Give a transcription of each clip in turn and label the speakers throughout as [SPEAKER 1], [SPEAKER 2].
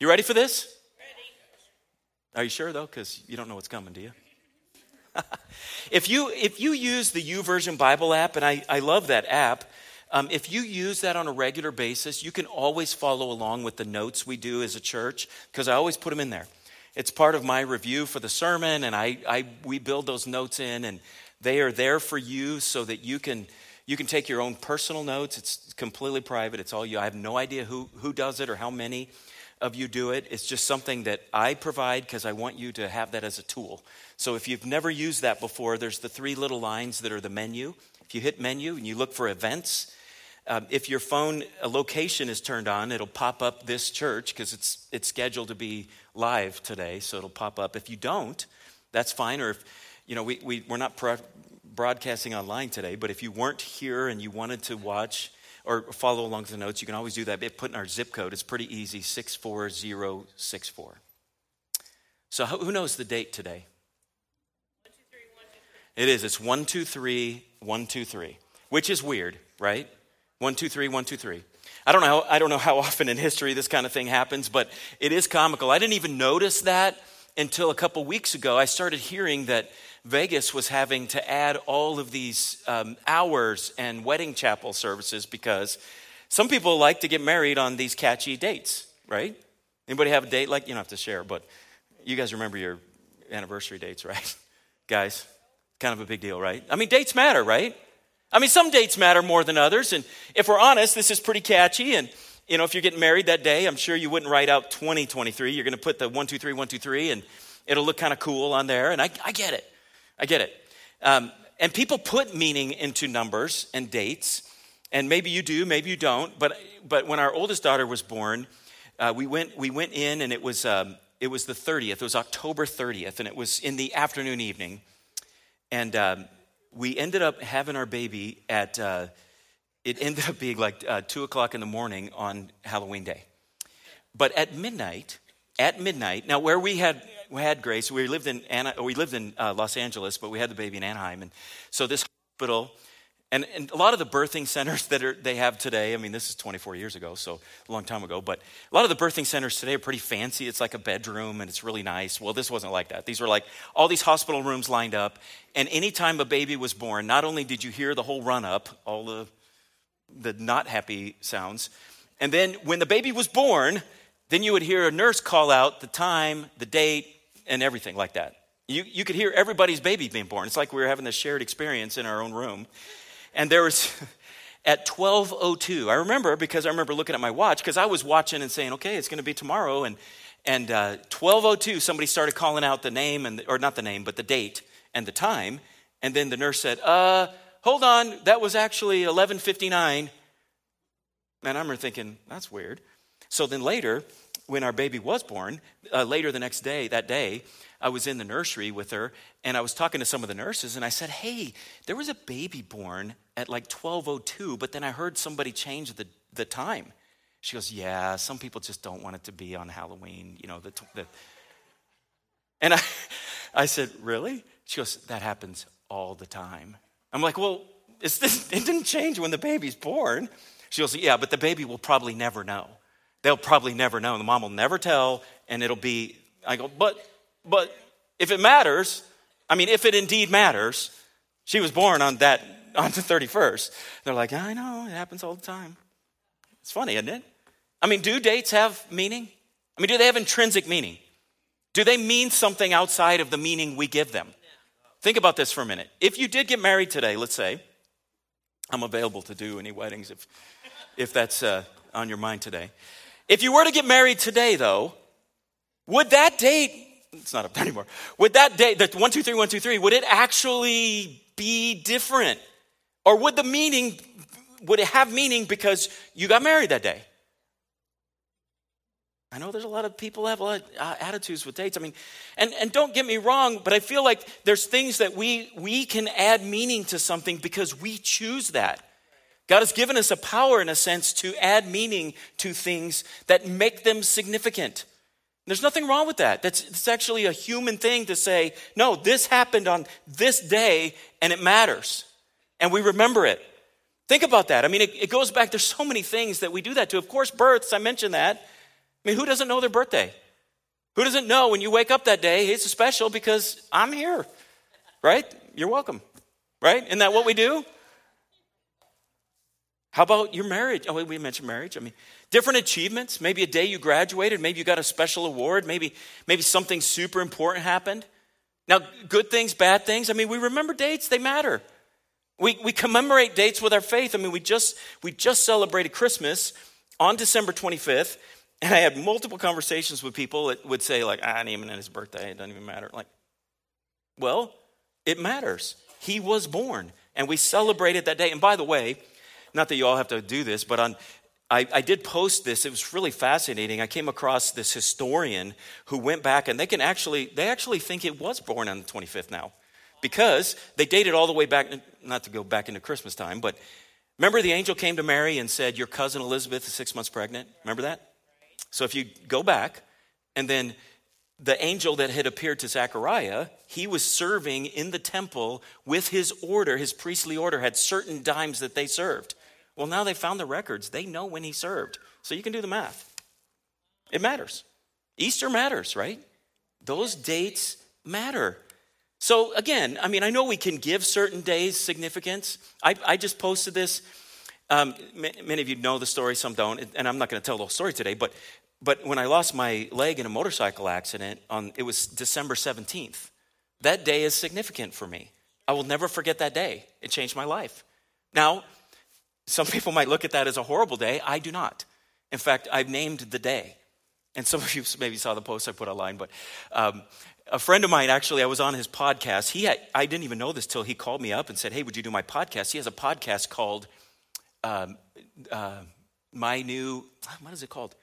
[SPEAKER 1] You ready for this? Ready. Are you sure though? Because you don't know what's coming, do you? if you if you use the YouVersion Bible app, and I, I love that app, um, if you use that on a regular basis, you can always follow along with the notes we do as a church because I always put them in there. It's part of my review for the sermon, and I, I we build those notes in, and they are there for you so that you can you can take your own personal notes. It's completely private. It's all you. I have no idea who who does it or how many of you do it. It's just something that I provide because I want you to have that as a tool. So if you've never used that before, there's the three little lines that are the menu. If you hit menu and you look for events, um, if your phone location is turned on, it'll pop up this church because it's, it's scheduled to be live today, so it'll pop up. If you don't, that's fine. Or if, you know, we, we, we're not pro- broadcasting online today, but if you weren't here and you wanted to watch or follow along with the notes, you can always do that. Put in our zip code. It's pretty easy 64064. So, who knows the date today? It is. It's two, three, which is weird, right? One, two, three, one, two, three. I don't know. How, I don't know how often in history this kind of thing happens, but it is comical. I didn't even notice that until a couple weeks ago. I started hearing that Vegas was having to add all of these um, hours and wedding chapel services because some people like to get married on these catchy dates, right? Anybody have a date like you don't have to share, but you guys remember your anniversary dates, right? guys, kind of a big deal, right? I mean, dates matter, right? I mean, some dates matter more than others. And if we're honest, this is pretty catchy. And, you know, if you're getting married that day, I'm sure you wouldn't write out 2023. You're going to put the 123, 123, and it'll look kind of cool on there. And I, I get it. I get it. Um, and people put meaning into numbers and dates. And maybe you do, maybe you don't. But, but when our oldest daughter was born, uh, we, went, we went in and it was, um, it was the 30th. It was October 30th. And it was in the afternoon evening. And um, we ended up having our baby at, uh, it ended up being like uh, 2 o'clock in the morning on Halloween day. But at midnight, at midnight, now where we had, we had Grace, we lived in, Anna, we lived in uh, Los Angeles, but we had the baby in Anaheim. And so this hospital, and, and a lot of the birthing centers that are, they have today, I mean, this is 24 years ago, so a long time ago, but a lot of the birthing centers today are pretty fancy. It's like a bedroom and it's really nice. Well, this wasn't like that. These were like all these hospital rooms lined up. And anytime a baby was born, not only did you hear the whole run up, all the, the not happy sounds, and then when the baby was born, then you would hear a nurse call out the time, the date, and everything like that. You, you could hear everybody's baby being born. It's like we were having this shared experience in our own room. And there was, at 12.02, I remember because I remember looking at my watch because I was watching and saying, okay, it's going to be tomorrow. And, and uh, 12.02, somebody started calling out the name, and or not the name, but the date and the time. And then the nurse said, uh, hold on, that was actually 11.59. And I'm thinking, that's weird. So then later, when our baby was born, uh, later the next day, that day, I was in the nursery with her and I was talking to some of the nurses and I said, Hey, there was a baby born at like 1202, but then I heard somebody change the, the time. She goes, Yeah, some people just don't want it to be on Halloween, you know, the, the and I, I said, Really? She goes, That happens all the time. I'm like, Well, this, it didn't change when the baby's born. She goes, Yeah, but the baby will probably never know. They'll probably never know. The mom will never tell, and it'll be, I go, But but if it matters, I mean, if it indeed matters, she was born on that on the 31st. They're like, I know, it happens all the time. It's funny, isn't it? I mean, do dates have meaning? I mean, do they have intrinsic meaning? Do they mean something outside of the meaning we give them? Think about this for a minute. If you did get married today, let's say, I'm available to do any weddings if, if that's uh, on your mind today. If you were to get married today, though, would that date it's not up there anymore. Would that date, the one, two, three, one, two, three, would it actually be different? Or would the meaning, would it have meaning because you got married that day? I know there's a lot of people have a lot of uh, attitudes with dates. I mean, and, and don't get me wrong, but I feel like there's things that we, we can add meaning to something because we choose that. God has given us a power, in a sense, to add meaning to things that make them significant. There's nothing wrong with that. That's it's actually a human thing to say, no, this happened on this day and it matters. And we remember it. Think about that. I mean, it, it goes back, there's so many things that we do that to. Of course, births, I mentioned that. I mean, who doesn't know their birthday? Who doesn't know when you wake up that day, it's special because I'm here, right? You're welcome, right? Isn't that what we do? How about your marriage? Oh, we mentioned marriage. I mean, different achievements. Maybe a day you graduated. Maybe you got a special award. Maybe, maybe something super important happened. Now, good things, bad things. I mean, we remember dates, they matter. We, we commemorate dates with our faith. I mean, we just, we just celebrated Christmas on December 25th, and I had multiple conversations with people that would say, like, ah, even and his birthday, it doesn't even matter. Like, well, it matters. He was born, and we celebrated that day. And by the way, not that you all have to do this, but on I, I, did post this. It was really fascinating. I came across this historian who went back, and they can actually they actually think it was born on the 25th now, because they dated all the way back. Not to go back into Christmas time, but remember the angel came to Mary and said, "Your cousin Elizabeth is six months pregnant." Remember that? So if you go back, and then the angel that had appeared to Zechariah, he was serving in the temple with his order, his priestly order had certain times that they served. Well, now they found the records. They know when he served. So you can do the math. It matters. Easter matters, right? Those dates matter. So again, I mean, I know we can give certain days significance. I, I just posted this. Um, many of you know the story, some don't, and I'm not going to tell the whole story today. But, but when I lost my leg in a motorcycle accident, on it was December 17th. That day is significant for me. I will never forget that day. It changed my life. Now, some people might look at that as a horrible day. I do not. In fact, I've named the day. And some of you maybe saw the post I put online, but um, a friend of mine actually, I was on his podcast. He had, I didn't even know this till he called me up and said, Hey, would you do my podcast? He has a podcast called um, uh, My New, what is it called?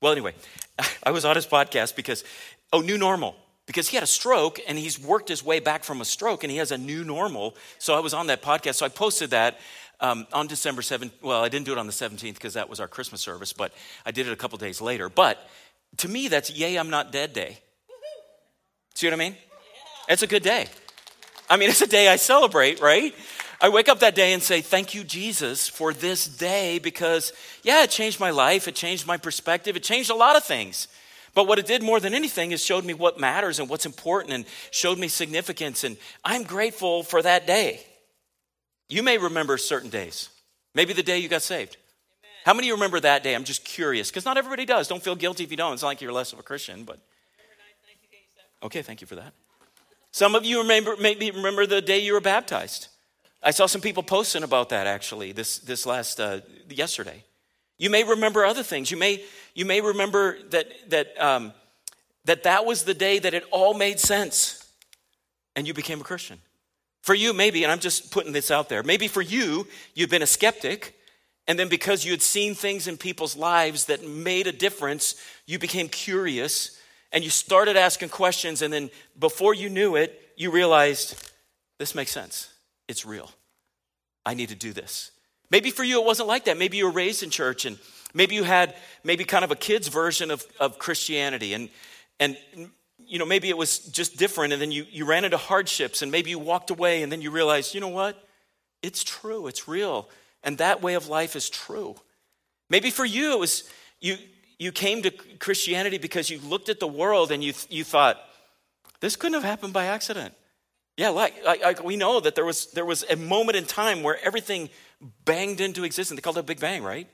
[SPEAKER 1] Well, anyway, I was on his podcast because, oh, New Normal because he had a stroke and he's worked his way back from a stroke and he has a new normal. So I was on that podcast. So I posted that um, on December 7th. Well, I didn't do it on the 17th because that was our Christmas service, but I did it a couple days later. But to me, that's Yay, I'm Not Dead Day. See what I mean? It's a good day. I mean, it's a day I celebrate, right? I wake up that day and say, Thank you, Jesus, for this day because, yeah, it changed my life. It changed my perspective. It changed a lot of things. But what it did more than anything is showed me what matters and what's important and showed me significance. And I'm grateful for that day. You may remember certain days. Maybe the day you got saved. Amen. How many of you remember that day? I'm just curious because not everybody does. Don't feel guilty if you don't. It's not like you're less of a Christian, but. Okay, thank you for that. Some of you remember, maybe remember the day you were baptized. I saw some people posting about that actually this, this last, uh, yesterday. You may remember other things. You may, you may remember that, that, um, that that was the day that it all made sense and you became a Christian. For you, maybe, and I'm just putting this out there, maybe for you, you've been a skeptic, and then because you had seen things in people's lives that made a difference, you became curious and you started asking questions, and then before you knew it, you realized this makes sense. It's real. I need to do this. Maybe for you, it wasn't like that. Maybe you were raised in church and maybe you had maybe kind of a kid's version of, of Christianity. And, and you know, maybe it was just different, and then you, you ran into hardships, and maybe you walked away, and then you realized, you know what? It's true, it's real, and that way of life is true. Maybe for you, it was you, you came to Christianity because you looked at the world and you, you thought, this couldn't have happened by accident. Yeah, like, like, like, we know that there was, there was a moment in time where everything banged into existence. They called it a Big Bang, right?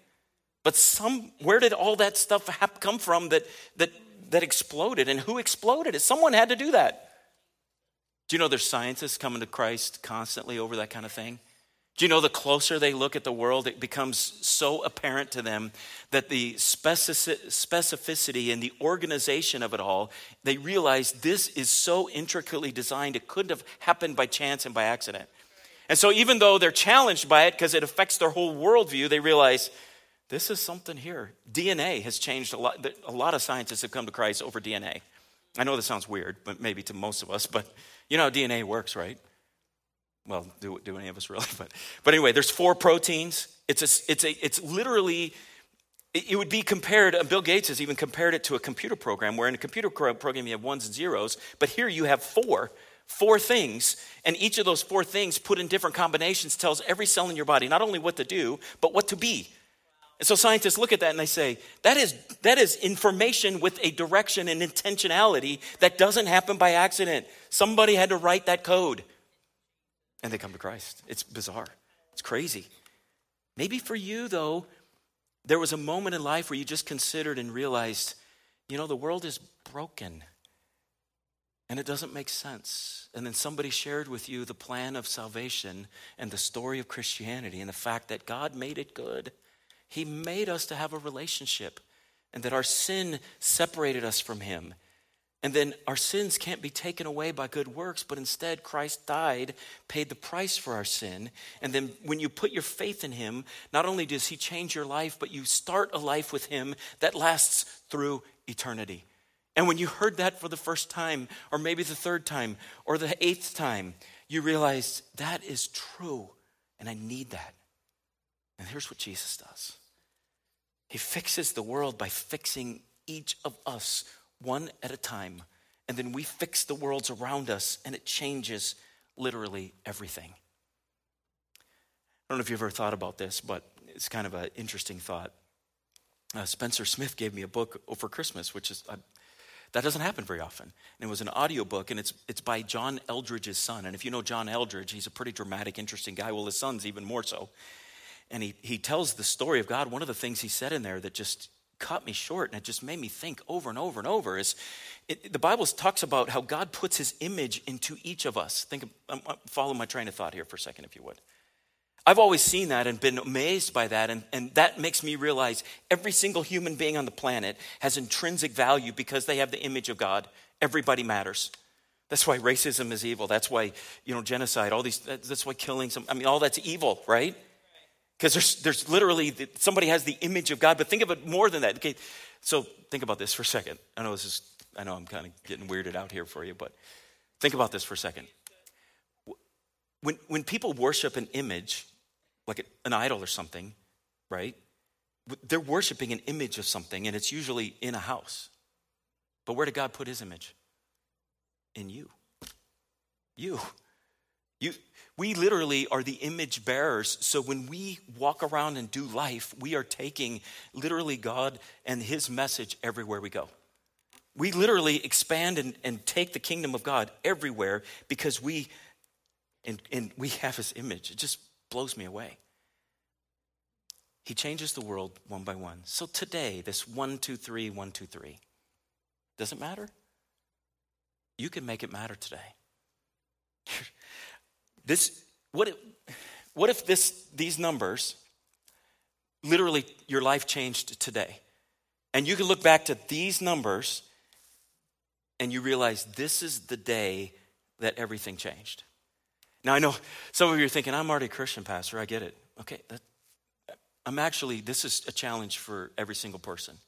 [SPEAKER 1] But some, where did all that stuff have, come from that, that that exploded. And who exploded it? Someone had to do that. Do you know there's scientists coming to Christ constantly over that kind of thing? Do you know the closer they look at the world, it becomes so apparent to them that the specificity and the organization of it all, they realize this is so intricately designed, it couldn't have happened by chance and by accident. And so, even though they're challenged by it because it affects their whole worldview, they realize this is something here. DNA has changed a lot. A lot of scientists have come to Christ over DNA. I know this sounds weird, but maybe to most of us, but you know how DNA works, right? Well, do, do any of us really? But, but anyway, there's four proteins. It's, a, it's, a, it's literally, it would be compared, uh, Bill Gates has even compared it to a computer program, where in a computer program you have ones and zeros, but here you have four four things, and each of those four things put in different combinations tells every cell in your body not only what to do, but what to be. And so scientists look at that and they say, that is, that is information with a direction and intentionality that doesn't happen by accident. Somebody had to write that code. And they come to Christ. It's bizarre. It's crazy. Maybe for you, though, there was a moment in life where you just considered and realized, you know, the world is broken and it doesn't make sense. And then somebody shared with you the plan of salvation and the story of Christianity and the fact that God made it good. He made us to have a relationship and that our sin separated us from Him. And then our sins can't be taken away by good works, but instead Christ died, paid the price for our sin. And then when you put your faith in Him, not only does He change your life, but you start a life with Him that lasts through eternity. And when you heard that for the first time, or maybe the third time, or the eighth time, you realize that is true, and I need that. And here's what Jesus does He fixes the world by fixing each of us one at a time. And then we fix the worlds around us, and it changes literally everything. I don't know if you've ever thought about this, but it's kind of an interesting thought. Uh, Spencer Smith gave me a book for Christmas, which is, uh, that doesn't happen very often. And it was an audio book, and it's, it's by John Eldredge's son. And if you know John Eldredge, he's a pretty dramatic, interesting guy. Well, his son's even more so. And he, he tells the story of God. One of the things he said in there that just cut me short and it just made me think over and over and over is it, the bible talks about how god puts his image into each of us. Think of, um, uh, follow my train of thought here for a second if you would. I've always seen that and been amazed by that and, and that makes me realize every single human being on the planet has intrinsic value because they have the image of god. Everybody matters. That's why racism is evil. That's why you know genocide all these that's why killing some i mean all that's evil right because there's, there's literally, somebody has the image of God, but think of it more than that. Okay, so think about this for a second. I know this is, I know I'm kind of getting weirded out here for you, but think about this for a second. When, when people worship an image, like an idol or something, right? They're worshiping an image of something, and it's usually in a house. But where did God put his image? In you. You. You, we literally are the image bearers. So when we walk around and do life, we are taking literally God and His message everywhere we go. We literally expand and, and take the kingdom of God everywhere because we and, and we have His image. It just blows me away. He changes the world one by one. So today, this one, two, three, one, two, three, doesn't matter? You can make it matter today. This, what if, what if this, these numbers, literally your life changed today? And you can look back to these numbers and you realize this is the day that everything changed. Now, I know some of you are thinking, I'm already a Christian, Pastor. I get it. Okay, that, I'm actually, this is a challenge for every single person.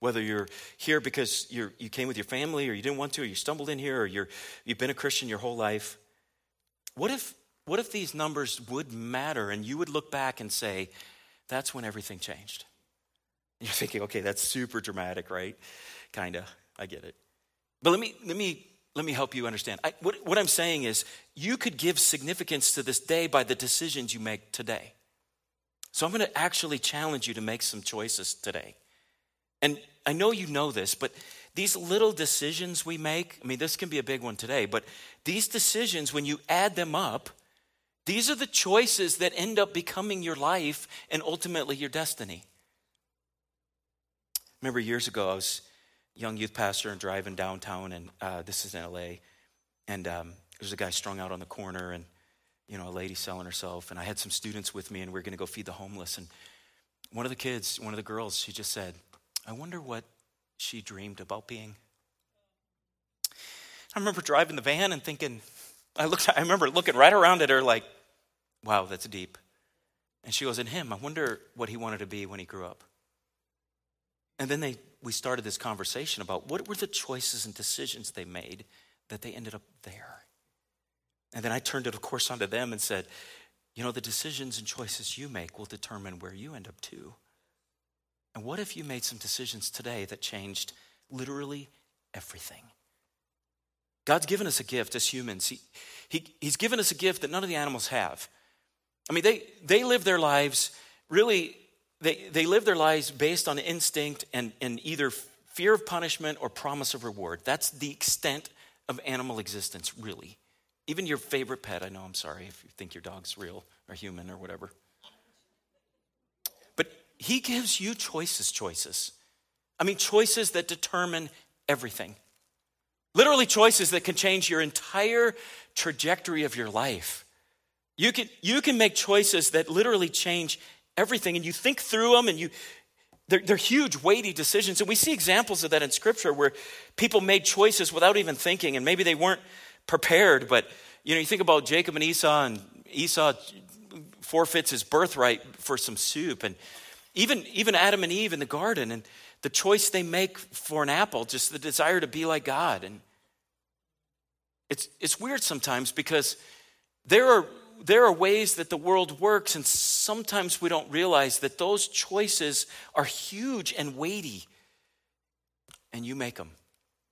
[SPEAKER 1] Whether you're here because you you came with your family or you didn't want to, or you stumbled in here, or you're, you've been a Christian your whole life. What if what if these numbers would matter and you would look back and say, that's when everything changed? You're thinking, okay, that's super dramatic, right? Kind of. I get it. But let me, let me, let me help you understand. I, what, what I'm saying is, you could give significance to this day by the decisions you make today. So I'm going to actually challenge you to make some choices today. And I know you know this, but these little decisions we make, I mean, this can be a big one today, but these decisions, when you add them up, these are the choices that end up becoming your life and ultimately your destiny. Remember years ago, I was young youth pastor and driving downtown, and uh, this is in LA, and um, there's a guy strung out on the corner, and you know, a lady selling herself, and I had some students with me, and we are going to go feed the homeless, and one of the kids, one of the girls, she just said, "I wonder what she dreamed about being." I remember driving the van and thinking, I looked, I remember looking right around at her like, Wow, that's deep. And she goes, In him, I wonder what he wanted to be when he grew up. And then they, we started this conversation about what were the choices and decisions they made that they ended up there. And then I turned it, of course, onto them and said, You know, the decisions and choices you make will determine where you end up too. And what if you made some decisions today that changed literally everything? God's given us a gift as humans. He, he, he's given us a gift that none of the animals have. I mean, they, they live their lives really they, they live their lives based on instinct and, and either fear of punishment or promise of reward. That's the extent of animal existence, really. Even your favorite pet, I know, I'm sorry if you think your dog's real or human or whatever. But he gives you choices, choices. I mean, choices that determine everything. Literally, choices that can change your entire trajectory of your life. You can, you can make choices that literally change everything, and you think through them, and you, they're, they're huge, weighty decisions. And we see examples of that in Scripture where people made choices without even thinking, and maybe they weren't prepared. But, you know, you think about Jacob and Esau, and Esau forfeits his birthright for some soup. And even, even Adam and Eve in the garden, and the choice they make for an apple, just the desire to be like God. And it's, it's weird sometimes because there are there are ways that the world works, and sometimes we don't realize that those choices are huge and weighty. And you make them,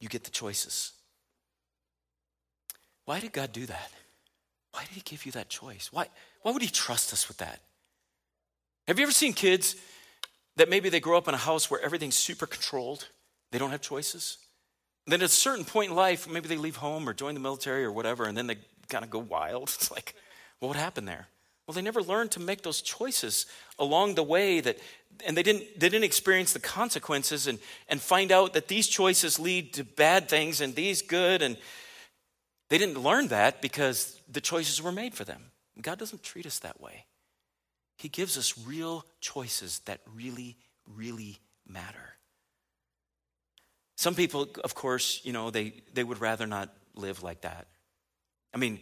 [SPEAKER 1] you get the choices. Why did God do that? Why did He give you that choice? Why, why would He trust us with that? Have you ever seen kids that maybe they grow up in a house where everything's super controlled? They don't have choices? then at a certain point in life, maybe they leave home or join the military or whatever, and then they kind of go wild. It's like, well, what happened there? Well, they never learned to make those choices along the way that and they didn't they didn't experience the consequences and and find out that these choices lead to bad things and these good and they didn't learn that because the choices were made for them. God doesn't treat us that way. He gives us real choices that really really matter. Some people of course, you know, they they would rather not live like that. I mean,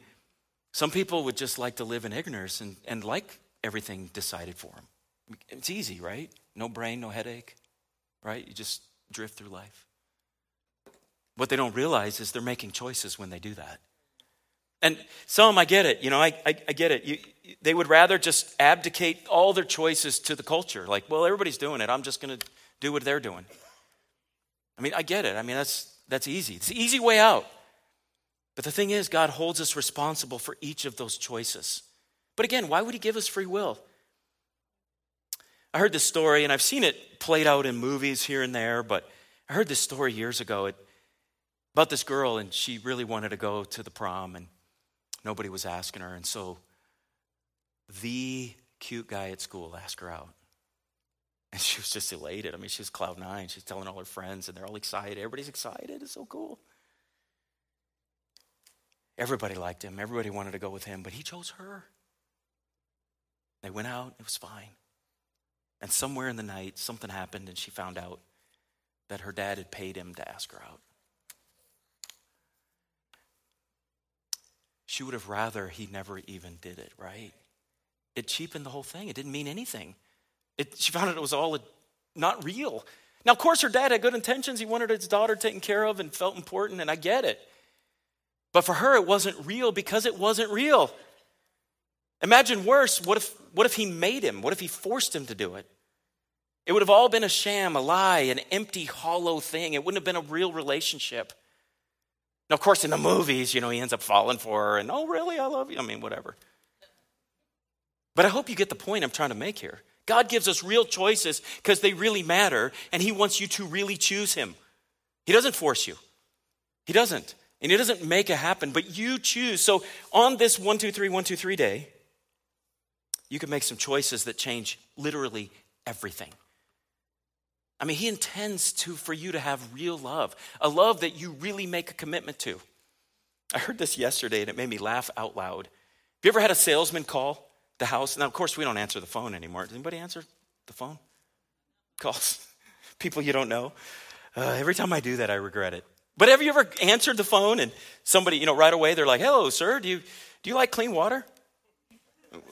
[SPEAKER 1] some people would just like to live in ignorance and, and like everything decided for them. It's easy, right? No brain, no headache, right? You just drift through life. What they don't realize is they're making choices when they do that. And some, I get it. You know, I, I, I get it. You, they would rather just abdicate all their choices to the culture. Like, well, everybody's doing it. I'm just going to do what they're doing. I mean, I get it. I mean, that's, that's easy. It's the easy way out. But the thing is, God holds us responsible for each of those choices. But again, why would He give us free will? I heard this story, and I've seen it played out in movies here and there, but I heard this story years ago about this girl, and she really wanted to go to the prom, and nobody was asking her. And so the cute guy at school asked her out. And she was just elated. I mean, she was cloud nine. She's telling all her friends, and they're all excited. Everybody's excited. It's so cool. Everybody liked him, everybody wanted to go with him, but he chose her. They went out, it was fine. And somewhere in the night, something happened, and she found out that her dad had paid him to ask her out. She would have rather he never even did it, right? It cheapened the whole thing. It didn't mean anything. It, she found out it was all a, not real. Now, of course, her dad had good intentions. He wanted his daughter taken care of and felt important, and I get it. But for her, it wasn't real because it wasn't real. Imagine worse, what if, what if he made him? What if he forced him to do it? It would have all been a sham, a lie, an empty, hollow thing. It wouldn't have been a real relationship. Now, of course, in the movies, you know, he ends up falling for her and, oh, really? I love you. I mean, whatever. But I hope you get the point I'm trying to make here. God gives us real choices because they really matter, and He wants you to really choose Him. He doesn't force you, He doesn't. And it doesn't make it happen, but you choose. So on this one, two, three, one, two, three day, you can make some choices that change literally everything. I mean, he intends to for you to have real love, a love that you really make a commitment to. I heard this yesterday and it made me laugh out loud. Have you ever had a salesman call the house? Now, of course, we don't answer the phone anymore. Does anybody answer the phone? Calls people you don't know. Uh, every time I do that, I regret it. But have you ever answered the phone and somebody, you know, right away they're like, hello, sir, do you, do you like clean water?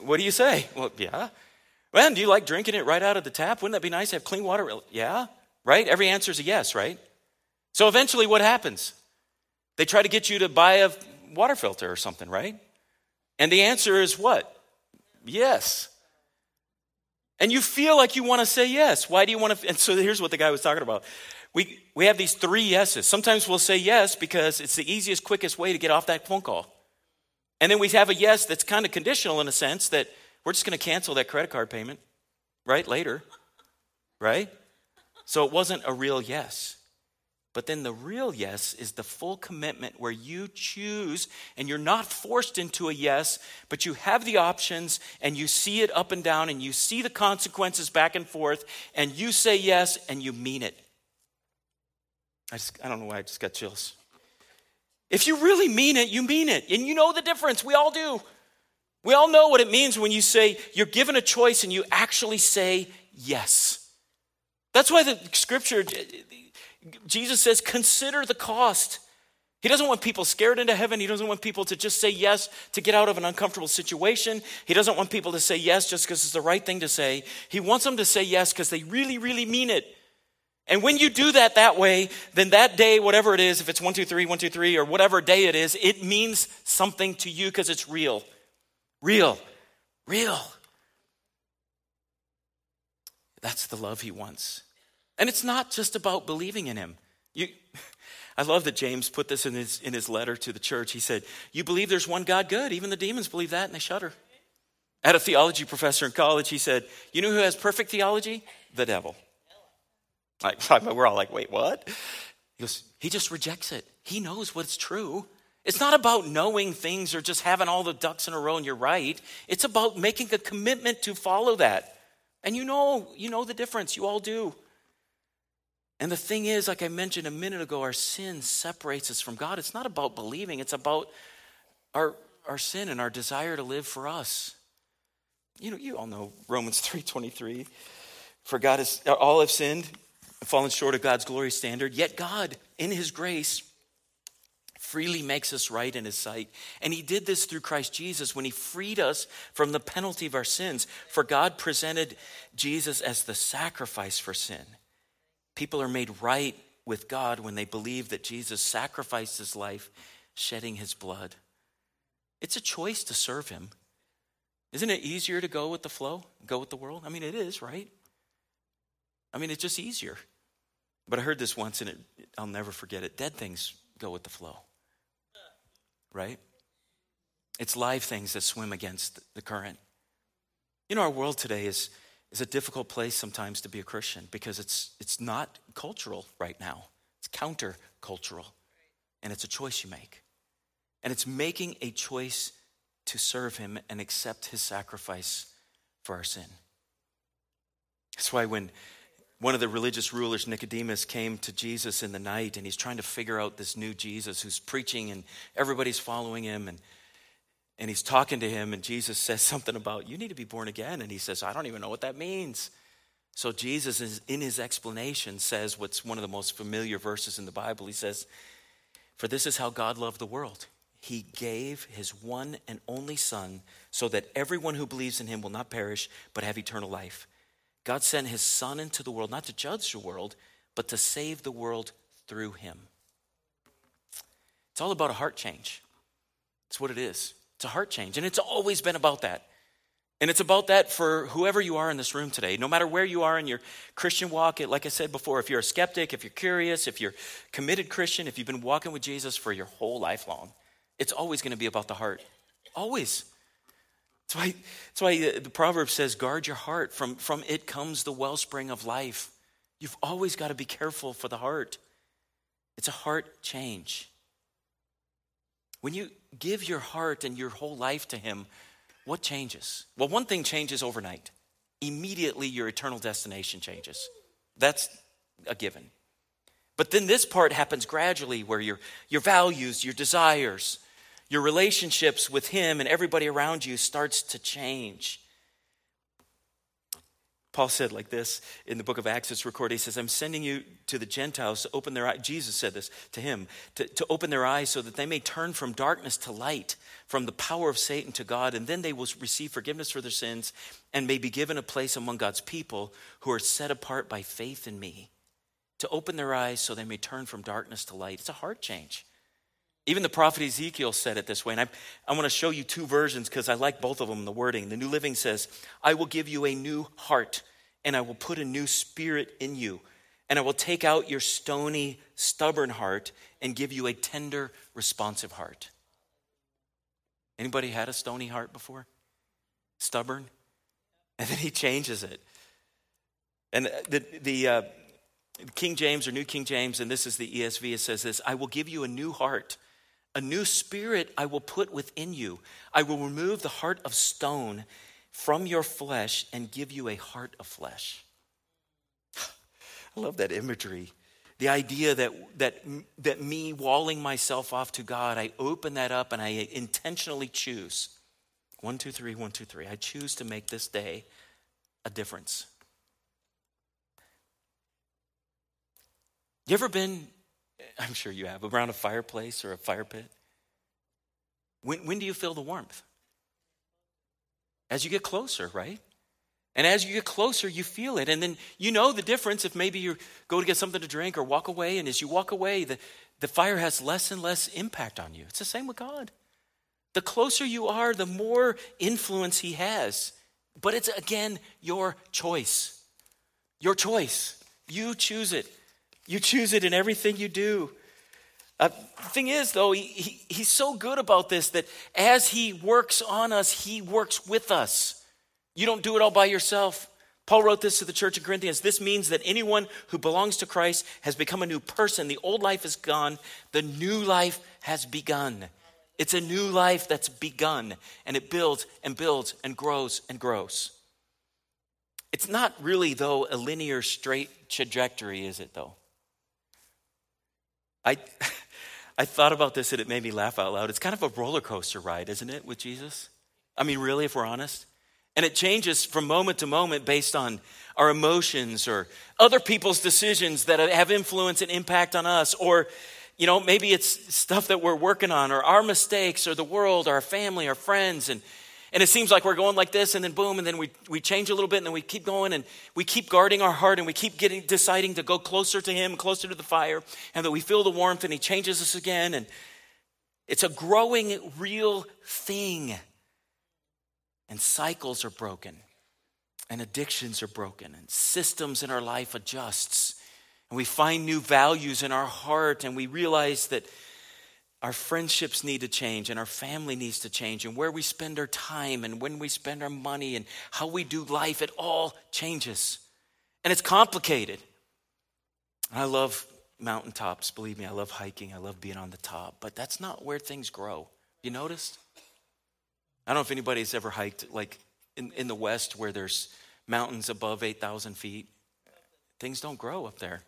[SPEAKER 1] What do you say? Well, yeah. Well, do you like drinking it right out of the tap? Wouldn't that be nice to have clean water? Yeah, right? Every answer is a yes, right? So eventually what happens? They try to get you to buy a water filter or something, right? And the answer is what? Yes. And you feel like you want to say yes. Why do you want to? And so here's what the guy was talking about we, we have these three yeses. Sometimes we'll say yes because it's the easiest, quickest way to get off that phone call. And then we have a yes that's kind of conditional in a sense that we're just going to cancel that credit card payment, right, later. right? So it wasn't a real yes. But then the real yes is the full commitment where you choose and you're not forced into a yes, but you have the options and you see it up and down and you see the consequences back and forth and you say yes and you mean it. I, just, I don't know why I just got chills. If you really mean it, you mean it. And you know the difference. We all do. We all know what it means when you say you're given a choice and you actually say yes. That's why the scripture, Jesus says, consider the cost. He doesn't want people scared into heaven. He doesn't want people to just say yes to get out of an uncomfortable situation. He doesn't want people to say yes just because it's the right thing to say. He wants them to say yes because they really, really mean it. And when you do that that way, then that day, whatever it is, if it's one, two, three, one, two, three, or whatever day it is, it means something to you because it's real. Real. Real. That's the love he wants. And it's not just about believing in him. You, I love that James put this in his, in his letter to the church. He said, You believe there's one God good. Even the demons believe that and they shudder. I had a theology professor in college. He said, You know who has perfect theology? The devil. Like, we're all like, Wait, what? He goes, He just rejects it. He knows what's true. It's not about knowing things or just having all the ducks in a row and you're right. It's about making a commitment to follow that. And you know, you know the difference. You all do. And the thing is, like I mentioned a minute ago, our sin separates us from God. It's not about believing, it's about our, our sin and our desire to live for us. You know, you all know Romans 3:23. For God has all have sinned, fallen short of God's glory standard, yet God, in his grace, freely makes us right in his sight. And he did this through Christ Jesus when he freed us from the penalty of our sins. For God presented Jesus as the sacrifice for sin. People are made right with God when they believe that Jesus sacrificed his life, shedding his blood. It's a choice to serve him. Isn't it easier to go with the flow, go with the world? I mean, it is, right? I mean, it's just easier. But I heard this once and it, I'll never forget it. Dead things go with the flow, right? It's live things that swim against the current. You know, our world today is is a difficult place sometimes to be a Christian because it's, it's not cultural right now. It's counter-cultural. And it's a choice you make. And it's making a choice to serve him and accept his sacrifice for our sin. That's why when one of the religious rulers, Nicodemus, came to Jesus in the night and he's trying to figure out this new Jesus who's preaching and everybody's following him and and he's talking to him, and Jesus says something about, You need to be born again. And he says, I don't even know what that means. So Jesus, is, in his explanation, says what's one of the most familiar verses in the Bible. He says, For this is how God loved the world. He gave his one and only Son so that everyone who believes in him will not perish, but have eternal life. God sent his Son into the world, not to judge the world, but to save the world through him. It's all about a heart change. It's what it is. It's a heart change. And it's always been about that. And it's about that for whoever you are in this room today. No matter where you are in your Christian walk, like I said before, if you're a skeptic, if you're curious, if you're committed Christian, if you've been walking with Jesus for your whole life long, it's always going to be about the heart. Always. That's why, that's why uh, the proverb says, guard your heart. From, from it comes the wellspring of life. You've always got to be careful for the heart. It's a heart change. When you give your heart and your whole life to Him, what changes? Well, one thing changes overnight. Immediately, your eternal destination changes. That's a given. But then this part happens gradually where your, your values, your desires, your relationships with Him and everybody around you starts to change. Paul said like this in the book of Acts, it's recorded. He says, I'm sending you to the Gentiles to open their eyes. Jesus said this to him, to, to open their eyes so that they may turn from darkness to light, from the power of Satan to God, and then they will receive forgiveness for their sins and may be given a place among God's people who are set apart by faith in me. To open their eyes so they may turn from darkness to light. It's a heart change. Even the prophet Ezekiel said it this way. And I, I want to show you two versions because I like both of them, the wording. The New Living says, I will give you a new heart, and I will put a new spirit in you. And I will take out your stony, stubborn heart and give you a tender, responsive heart. Anybody had a stony heart before? Stubborn? And then he changes it. And the, the uh, King James or New King James, and this is the ESV, it says this I will give you a new heart. A new spirit I will put within you. I will remove the heart of stone from your flesh and give you a heart of flesh. I love that imagery. The idea that, that, that me walling myself off to God, I open that up and I intentionally choose. One, two, three, one, two, three. I choose to make this day a difference. You ever been, I'm sure you have, around a fireplace or a fire pit? When, when do you feel the warmth? As you get closer, right? And as you get closer, you feel it. And then you know the difference if maybe you go to get something to drink or walk away. And as you walk away, the, the fire has less and less impact on you. It's the same with God. The closer you are, the more influence He has. But it's again your choice. Your choice. You choose it. You choose it in everything you do. Uh, the thing is, though, he, he, he's so good about this that as he works on us, he works with us. You don't do it all by yourself. Paul wrote this to the church in Corinthians. This means that anyone who belongs to Christ has become a new person. The old life is gone, the new life has begun. It's a new life that's begun, and it builds and builds and grows and grows. It's not really, though, a linear straight trajectory, is it, though? I, I thought about this and it made me laugh out loud. It's kind of a roller coaster ride, isn't it, with Jesus? I mean, really, if we're honest? And it changes from moment to moment based on our emotions or other people's decisions that have influence and impact on us. Or, you know, maybe it's stuff that we're working on or our mistakes or the world, or our family, our friends. And and it seems like we're going like this, and then boom, and then we, we change a little bit, and then we keep going, and we keep guarding our heart, and we keep getting deciding to go closer to Him, closer to the fire, and that we feel the warmth, and He changes us again. And it's a growing, real thing. And cycles are broken, and addictions are broken, and systems in our life adjusts. And we find new values in our heart, and we realize that our friendships need to change and our family needs to change and where we spend our time and when we spend our money and how we do life it all changes. And it's complicated. I love mountaintops believe me i love hiking i love being on the top but that's not where things grow. You noticed? I don't know if anybody's ever hiked like in, in the west where there's mountains above 8000 feet. Things don't grow up there.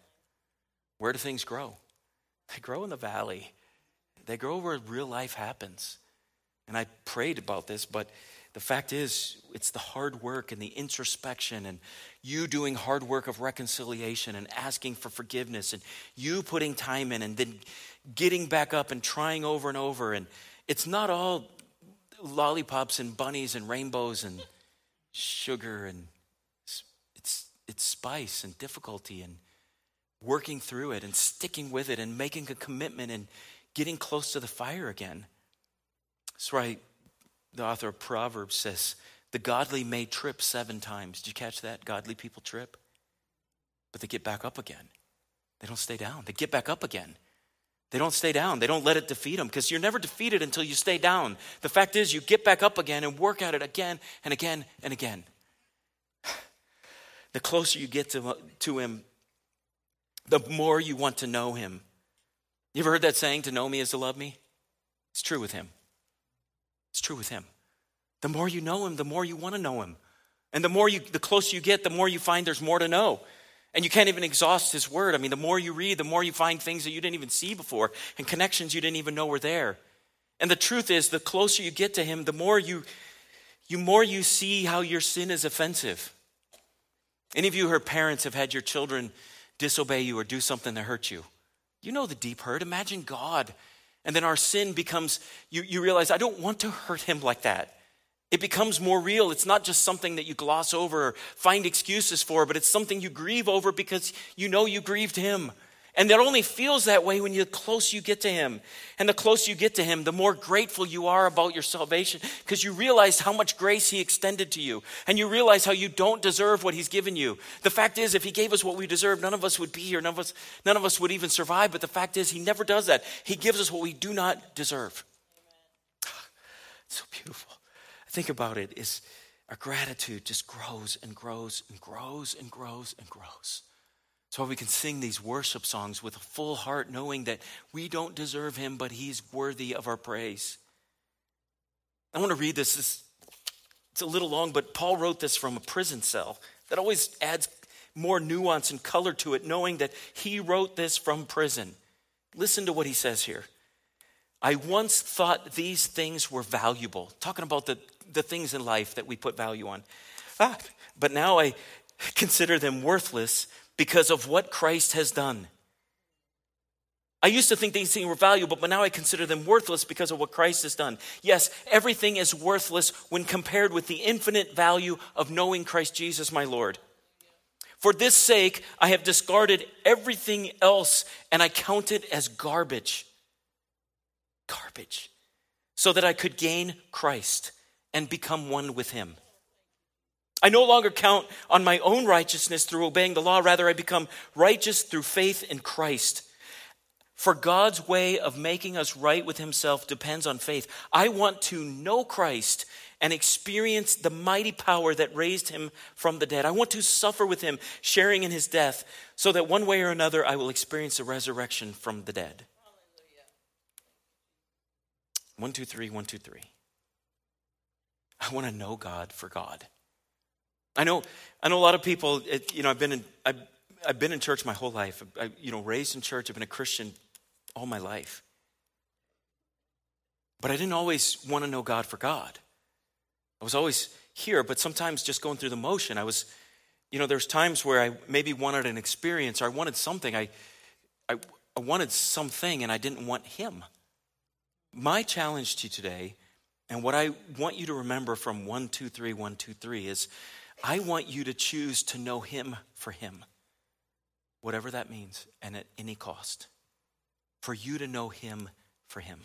[SPEAKER 1] Where do things grow? They grow in the valley they grow where real life happens. And I prayed about this, but the fact is, it's the hard work and the introspection, and you doing hard work of reconciliation and asking for forgiveness, and you putting time in, and then getting back up and trying over and over. And it's not all lollipops and bunnies and rainbows and sugar, and it's, it's, it's spice and difficulty, and working through it, and sticking with it, and making a commitment, and getting close to the fire again. That's right. The author of Proverbs says, The godly may trip seven times. Did you catch that? Godly people trip. But they get back up again. They don't stay down. They get back up again. They don't stay down. They don't let it defeat them because you're never defeated until you stay down. The fact is, you get back up again and work at it again and again and again. The closer you get to, uh, to Him, the more you want to know Him. You ever heard that saying, to know me is to love me? It's true with him. It's true with him. The more you know him, the more you want to know him. And the more you, the closer you get, the more you find there's more to know. And you can't even exhaust his word. I mean, the more you read, the more you find things that you didn't even see before and connections you didn't even know were there. And the truth is, the closer you get to him, the more you, you more you see how your sin is offensive. Any of you are parents have had your children disobey you or do something that hurt you? You know the deep hurt. Imagine God. And then our sin becomes, you, you realize, I don't want to hurt him like that. It becomes more real. It's not just something that you gloss over or find excuses for, but it's something you grieve over because you know you grieved him. And it only feels that way when you close you get to him. And the closer you get to him, the more grateful you are about your salvation because you realize how much grace he extended to you. And you realize how you don't deserve what he's given you. The fact is, if he gave us what we deserve, none of us would be here. None of us, none of us would even survive. But the fact is, he never does that. He gives us what we do not deserve. It's so beautiful. Think about it. Is our gratitude just grows and grows and grows and grows and grows. So we can sing these worship songs with a full heart, knowing that we don't deserve him, but he's worthy of our praise. I want to read this. It's a little long, but Paul wrote this from a prison cell. That always adds more nuance and color to it, knowing that he wrote this from prison. Listen to what he says here. I once thought these things were valuable, talking about the, the things in life that we put value on. Ah, but now I consider them worthless because of what Christ has done. I used to think these things were valuable, but now I consider them worthless because of what Christ has done. Yes, everything is worthless when compared with the infinite value of knowing Christ Jesus, my Lord. For this sake, I have discarded everything else and I count it as garbage. Garbage. So that I could gain Christ and become one with Him. I no longer count on my own righteousness through obeying the law. Rather, I become righteous through faith in Christ. For God's way of making us right with Himself depends on faith. I want to know Christ and experience the mighty power that raised Him from the dead. I want to suffer with Him, sharing in His death, so that one way or another I will experience the resurrection from the dead. One, two, three, one, two, three. I want to know God for God. I know, I know a lot of people. It, you know, I've been in, I've, I've been in church my whole life. I, you know, raised in church. I've been a Christian all my life. But I didn't always want to know God for God. I was always here, but sometimes just going through the motion. I was, you know, there's times where I maybe wanted an experience or I wanted something. I, I, I wanted something and I didn't want Him. My challenge to you today, and what I want you to remember from 123, 123 is I want you to choose to know Him for Him, whatever that means, and at any cost. For you to know Him for Him.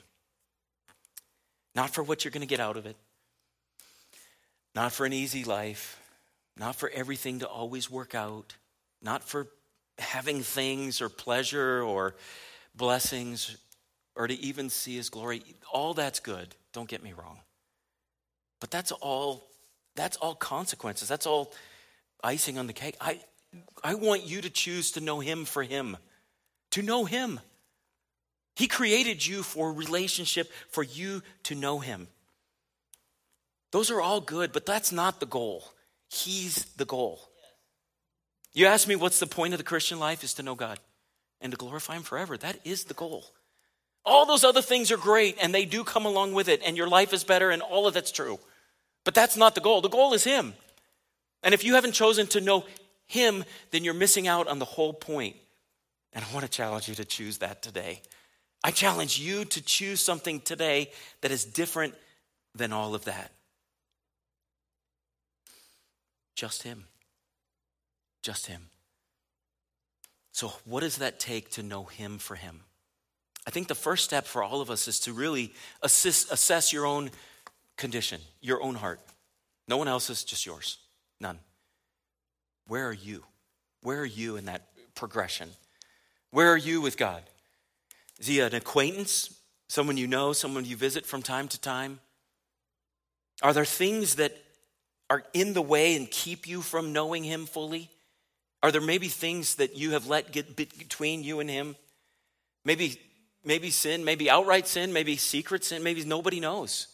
[SPEAKER 1] Not for what you're going to get out of it, not for an easy life, not for everything to always work out, not for having things or pleasure or blessings or to even see His glory. All that's good, don't get me wrong. But that's all that's all consequences. That's all icing on the cake. I, I want you to choose to know Him for Him, to know Him. He created you for relationship, for you to know Him. Those are all good, but that's not the goal. He's the goal. You ask me what's the point of the Christian life is to know God and to glorify Him forever. That is the goal. All those other things are great and they do come along with it, and your life is better, and all of that's true. But that's not the goal. The goal is Him. And if you haven't chosen to know Him, then you're missing out on the whole point. And I want to challenge you to choose that today. I challenge you to choose something today that is different than all of that. Just Him. Just Him. So, what does that take to know Him for Him? I think the first step for all of us is to really assist, assess your own condition, your own heart. No one else's, just yours. None. Where are you? Where are you in that progression? Where are you with God? Is he an acquaintance? Someone you know, someone you visit from time to time? Are there things that are in the way and keep you from knowing him fully? Are there maybe things that you have let get between you and him? Maybe maybe sin, maybe outright sin, maybe secret sin, maybe nobody knows.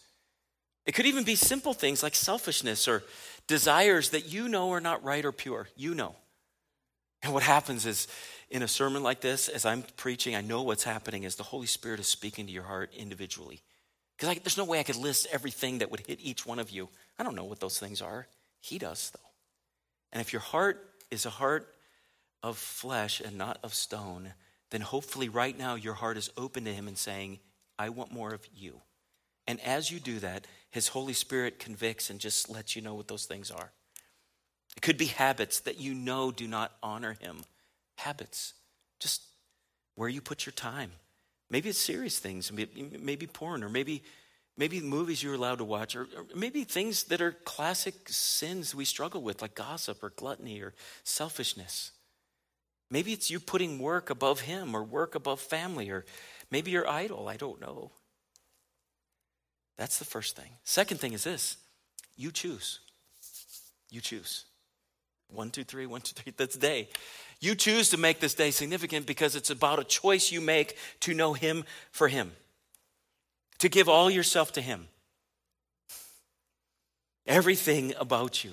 [SPEAKER 1] It could even be simple things like selfishness or desires that you know are not right or pure. You know. And what happens is in a sermon like this, as I'm preaching, I know what's happening is the Holy Spirit is speaking to your heart individually. Because there's no way I could list everything that would hit each one of you. I don't know what those things are. He does, though. And if your heart is a heart of flesh and not of stone, then hopefully right now your heart is open to Him and saying, I want more of you. And as you do that, His Holy Spirit convicts and just lets you know what those things are. It could be habits that you know do not honor Him. Habits. Just where you put your time. Maybe it's serious things, maybe porn, or maybe maybe movies you're allowed to watch, or, or, maybe things that are classic sins we struggle with, like gossip or gluttony or selfishness. Maybe it's you putting work above Him or work above family, or maybe your idol. I don't know. That's the first thing. Second thing is this you choose. You choose. One, two, three, one, two, three. That's day. You choose to make this day significant because it's about a choice you make to know Him for Him, to give all yourself to Him. Everything about you.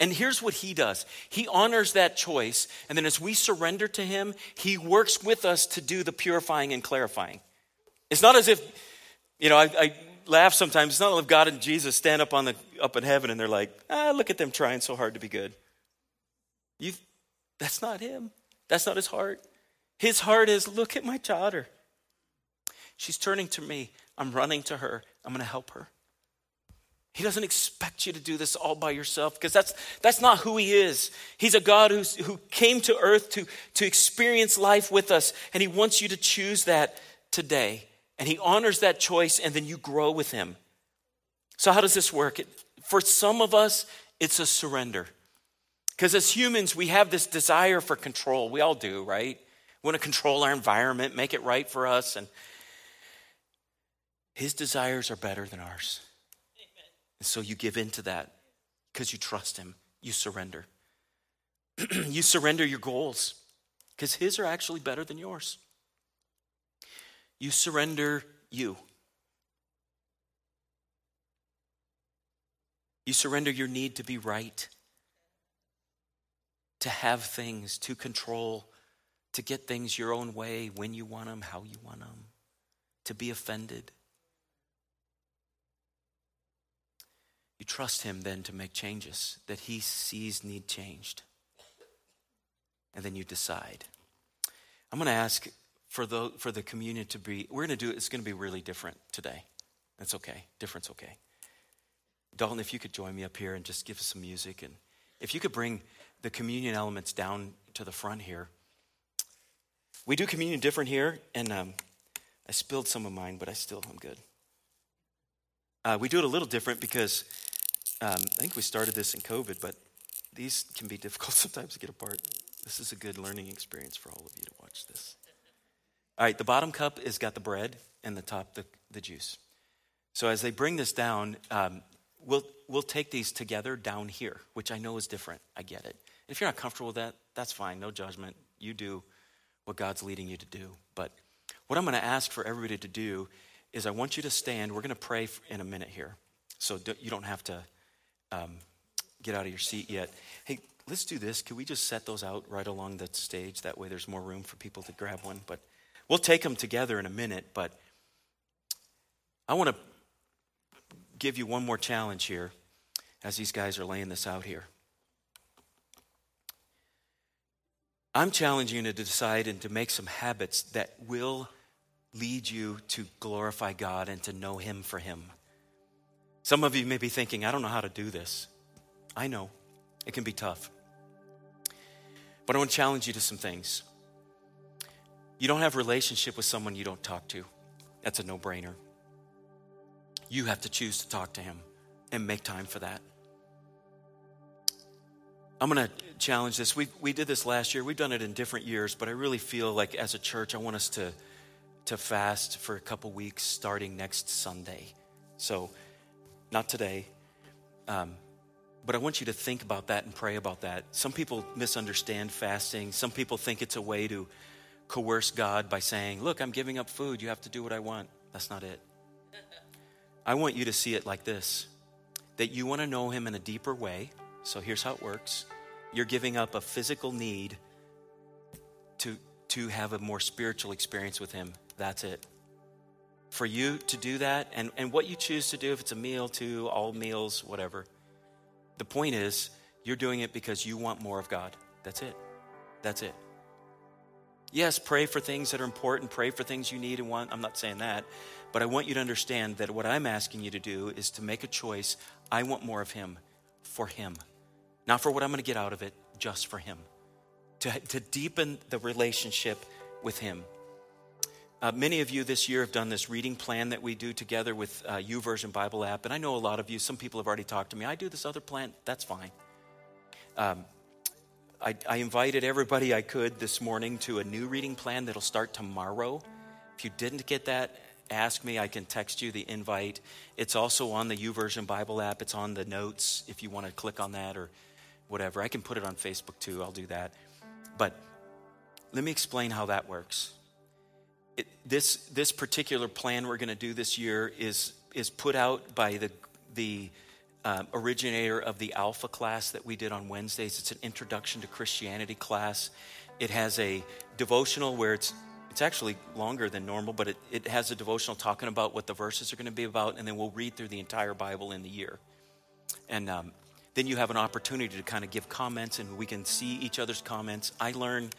[SPEAKER 1] And here's what He does He honors that choice, and then as we surrender to Him, He works with us to do the purifying and clarifying. It's not as if, you know, I, I laugh sometimes. It's not like God and Jesus stand up on the up in heaven and they're like, ah, look at them trying so hard to be good. You, that's not him. That's not his heart. His heart is, look at my daughter. She's turning to me. I'm running to her. I'm going to help her. He doesn't expect you to do this all by yourself because that's, that's not who he is. He's a God who's, who came to earth to, to experience life with us, and he wants you to choose that today. And he honors that choice, and then you grow with him. So, how does this work? For some of us, it's a surrender. Because as humans, we have this desire for control. We all do, right? We want to control our environment, make it right for us. And his desires are better than ours. Amen. And so you give in to that because you trust him. You surrender. you surrender your goals because his are actually better than yours. You surrender you. You surrender your need to be right, to have things, to control, to get things your own way, when you want them, how you want them, to be offended. You trust Him then to make changes that He sees need changed. And then you decide. I'm going to ask for the, for the communion to be, we're going to do it, it's going to be really different today. That's okay. Difference okay. Dalton, if you could join me up here and just give us some music. And if you could bring the communion elements down to the front here. We do communion different here, and um, I spilled some of mine, but I still, I'm good. Uh, we do it a little different because um, I think we started this in COVID, but these can be difficult sometimes to get apart. This is a good learning experience for all of you to watch this. All right, the bottom cup has got the bread, and the top, the, the juice. So as they bring this down, um, we'll, we'll take these together down here, which I know is different. I get it. If you're not comfortable with that, that's fine. No judgment. You do what God's leading you to do. But what I'm going to ask for everybody to do is I want you to stand. We're going to pray in a minute here. So you don't have to um, get out of your seat yet. Hey, let's do this. Can we just set those out right along the stage? That way there's more room for people to grab one. But we'll take them together in a minute. But I want to give you one more challenge here as these guys are laying this out here. I'm challenging you to decide and to make some habits that will lead you to glorify God and to know Him for Him. Some of you may be thinking, I don't know how to do this. I know it can be tough. But I want to challenge you to some things. You don't have relationship with someone you don't talk to. That's a no-brainer. You have to choose to talk to him and make time for that. I'm going to challenge this. We, we did this last year. We've done it in different years, but I really feel like as a church, I want us to, to fast for a couple weeks starting next Sunday. So, not today, um, but I want you to think about that and pray about that. Some people misunderstand fasting. Some people think it's a way to coerce God by saying, Look, I'm giving up food. You have to do what I want. That's not it. I want you to see it like this that you want to know Him in a deeper way. So here's how it works you're giving up a physical need to, to have a more spiritual experience with Him. That's it. For you to do that, and, and what you choose to do, if it's a meal, two, all meals, whatever, the point is you're doing it because you want more of God. That's it. That's it. Yes, pray for things that are important, pray for things you need and want. I'm not saying that. But I want you to understand that what I'm asking you to do is to make a choice. I want more of Him for Him, not for what I'm going to get out of it, just for Him. To, to deepen the relationship with Him. Uh, many of you this year have done this reading plan that we do together with uh, YouVersion Bible app, and I know a lot of you. Some people have already talked to me. I do this other plan. That's fine. Um, I, I invited everybody I could this morning to a new reading plan that'll start tomorrow. If you didn't get that, ask me, I can text you the invite. It's also on the YouVersion Bible app. It's on the notes if you want to click on that or whatever. I can put it on Facebook too. I'll do that. But let me explain how that works. It, this, this particular plan we're going to do this year is, is put out by the, the um, originator of the Alpha class that we did on Wednesdays. It's an introduction to Christianity class. It has a devotional where it's it's actually longer than normal, but it, it has a devotional talking about what the verses are going to be about, and then we'll read through the entire Bible in the year. And um, then you have an opportunity to kind of give comments, and we can see each other's comments. I learn,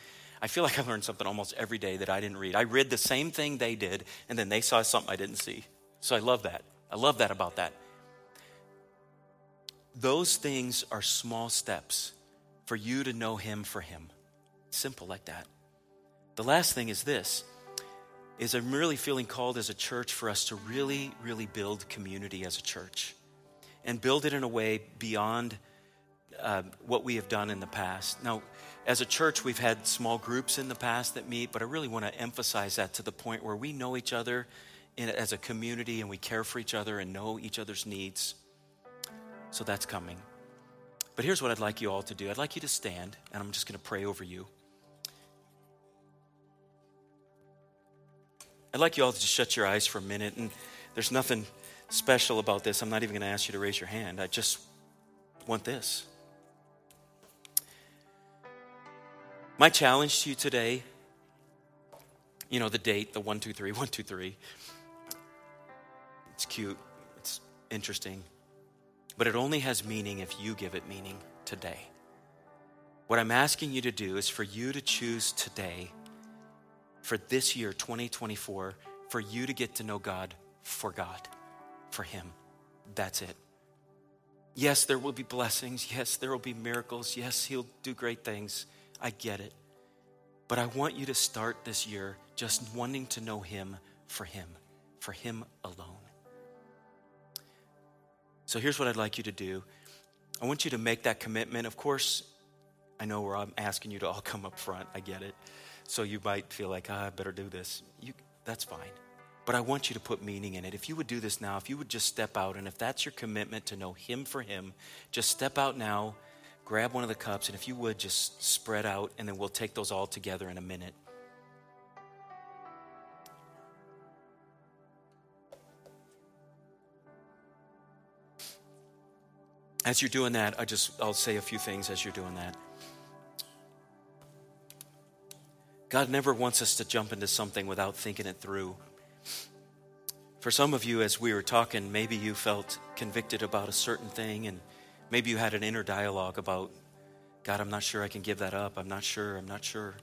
[SPEAKER 1] I feel like I learned something almost every day that I didn't read. I read the same thing they did, and then they saw something I didn't see. So I love that. I love that about that. Those things are small steps for you to know Him for Him. Simple like that. The last thing is this is I'm really feeling called as a church for us to really, really build community as a church and build it in a way beyond uh, what we have done in the past. Now, as a church, we've had small groups in the past that meet, but I really want to emphasize that to the point where we know each other in, as a community and we care for each other and know each other's needs. So that's coming. But here's what I'd like you all to do I'd like you to stand, and I'm just going to pray over you. I'd like you all to just shut your eyes for a minute. And there's nothing special about this. I'm not even going to ask you to raise your hand. I just want this. My challenge to you today, you know, the date, the 123, 123. It's cute, it's interesting, but it only has meaning if you give it meaning today. What I'm asking you to do is for you to choose today for this year, 2024, for you to get to know God for God, for Him. That's it. Yes, there will be blessings. Yes, there will be miracles. Yes, He'll do great things. I get it. But I want you to start this year just wanting to know Him for Him, for Him alone. So here's what I'd like you to do I want you to make that commitment. Of course, I know where I'm asking you to all come up front. I get it. So you might feel like, ah, I better do this. You, that's fine. But I want you to put meaning in it. If you would do this now, if you would just step out, and if that's your commitment to know Him for Him, just step out now, grab one of the cups, and if you would just spread out, and then we'll take those all together in a minute. As you're doing that, I just I'll say a few things as you're doing that. God never wants us to jump into something without thinking it through. For some of you, as we were talking, maybe you felt convicted about a certain thing, and maybe you had an inner dialogue about, God, I'm not sure I can give that up. I'm not sure. I'm not sure.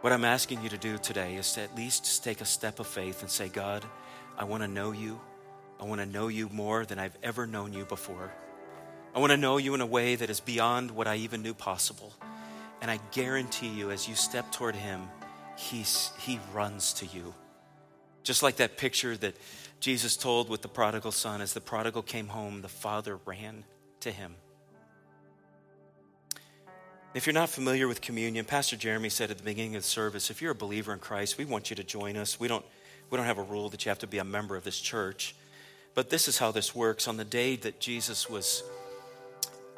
[SPEAKER 1] What I'm asking you to do today is to at least take a step of faith and say, God, I want to know you. I want to know you more than I've ever known you before. I want to know you in a way that is beyond what I even knew possible. And I guarantee you, as you step toward him, he's, he runs to you. Just like that picture that Jesus told with the prodigal son. As the prodigal came home, the father ran to him. If you're not familiar with communion, Pastor Jeremy said at the beginning of the service, if you're a believer in Christ, we want you to join us. We don't, we don't have a rule that you have to be a member of this church. But this is how this works. On the day that Jesus was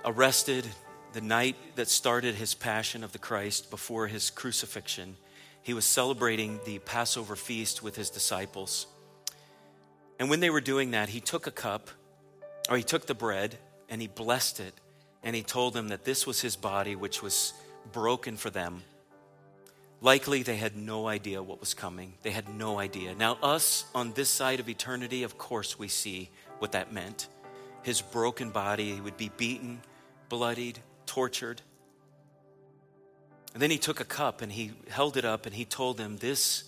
[SPEAKER 1] arrested, the night that started his passion of the Christ before his crucifixion, he was celebrating the Passover feast with his disciples. And when they were doing that, he took a cup, or he took the bread, and he blessed it, and he told them that this was his body, which was broken for them. Likely, they had no idea what was coming. They had no idea. Now, us on this side of eternity, of course, we see what that meant. His broken body would be beaten, bloodied, tortured. And then he took a cup and he held it up and he told them, This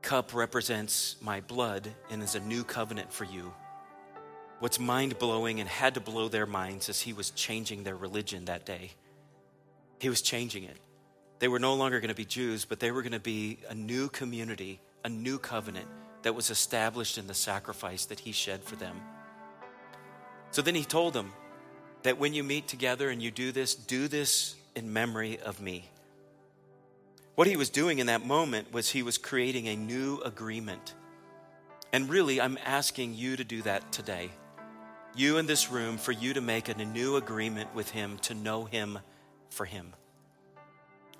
[SPEAKER 1] cup represents my blood and is a new covenant for you. What's mind blowing and had to blow their minds is he was changing their religion that day. He was changing it. They were no longer going to be Jews, but they were going to be a new community, a new covenant that was established in the sacrifice that he shed for them. So then he told them, that when you meet together and you do this, do this in memory of me. What he was doing in that moment was he was creating a new agreement. And really, I'm asking you to do that today. You in this room, for you to make a new agreement with him, to know him for him.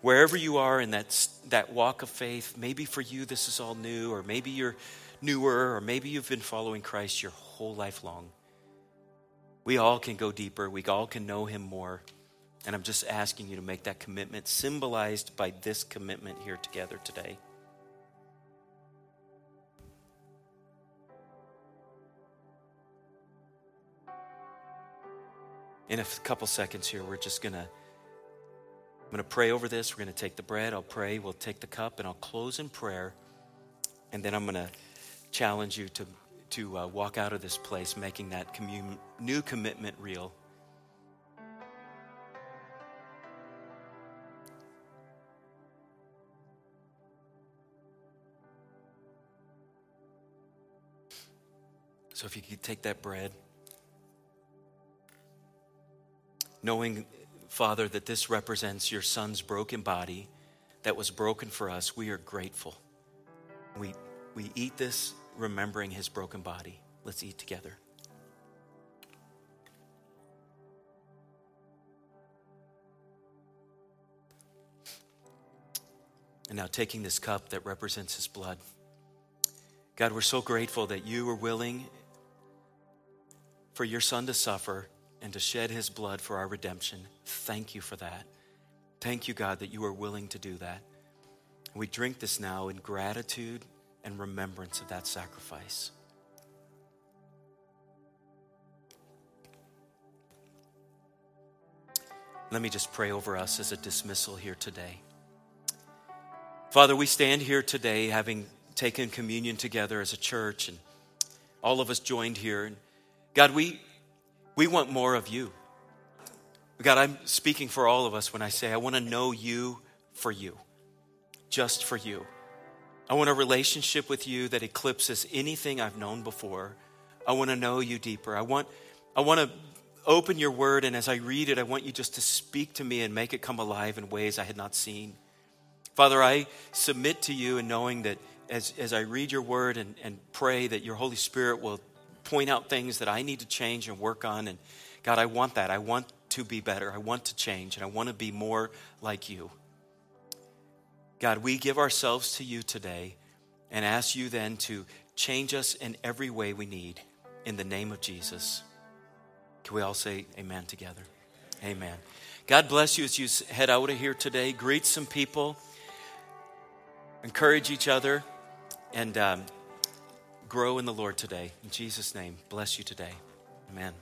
[SPEAKER 1] Wherever you are in that, that walk of faith, maybe for you this is all new, or maybe you're newer, or maybe you've been following Christ your whole life long. We all can go deeper, we all can know him more. And I'm just asking you to make that commitment, symbolized by this commitment here together today. In a couple seconds here, we're just going to I'm going to pray over this. We're going to take the bread. I'll pray. We'll take the cup, and I'll close in prayer. And then I'm going to challenge you to, to uh, walk out of this place making that commun- new commitment real. So if you could take that bread, knowing, Father, that this represents your son's broken body that was broken for us, we are grateful. We, we eat this remembering his broken body. Let's eat together. And now taking this cup that represents his blood. God, we're so grateful that you were willing for your son to suffer and to shed his blood for our redemption. Thank you for that. Thank you, God, that you are willing to do that. We drink this now in gratitude and remembrance of that sacrifice. Let me just pray over us as a dismissal here today. Father, we stand here today having taken communion together as a church, and all of us joined here. And God, we, we want more of you. God, I'm speaking for all of us when I say I want to know you for you, just for you. I want a relationship with you that eclipses anything I've known before. I want to know you deeper. I want, I want to open your word, and as I read it, I want you just to speak to me and make it come alive in ways I had not seen. Father, I submit to you in knowing that as, as I read your word and, and pray that your Holy Spirit will point out things that I need to change and work on. And God, I want that. I want to be better. I want to change, and I want to be more like you. God, we give ourselves to you today and ask you then to change us in every way we need in the name of Jesus. Can we all say amen together? Amen. God bless you as you head out of here today. Greet some people, encourage each other, and um, grow in the Lord today. In Jesus' name, bless you today. Amen.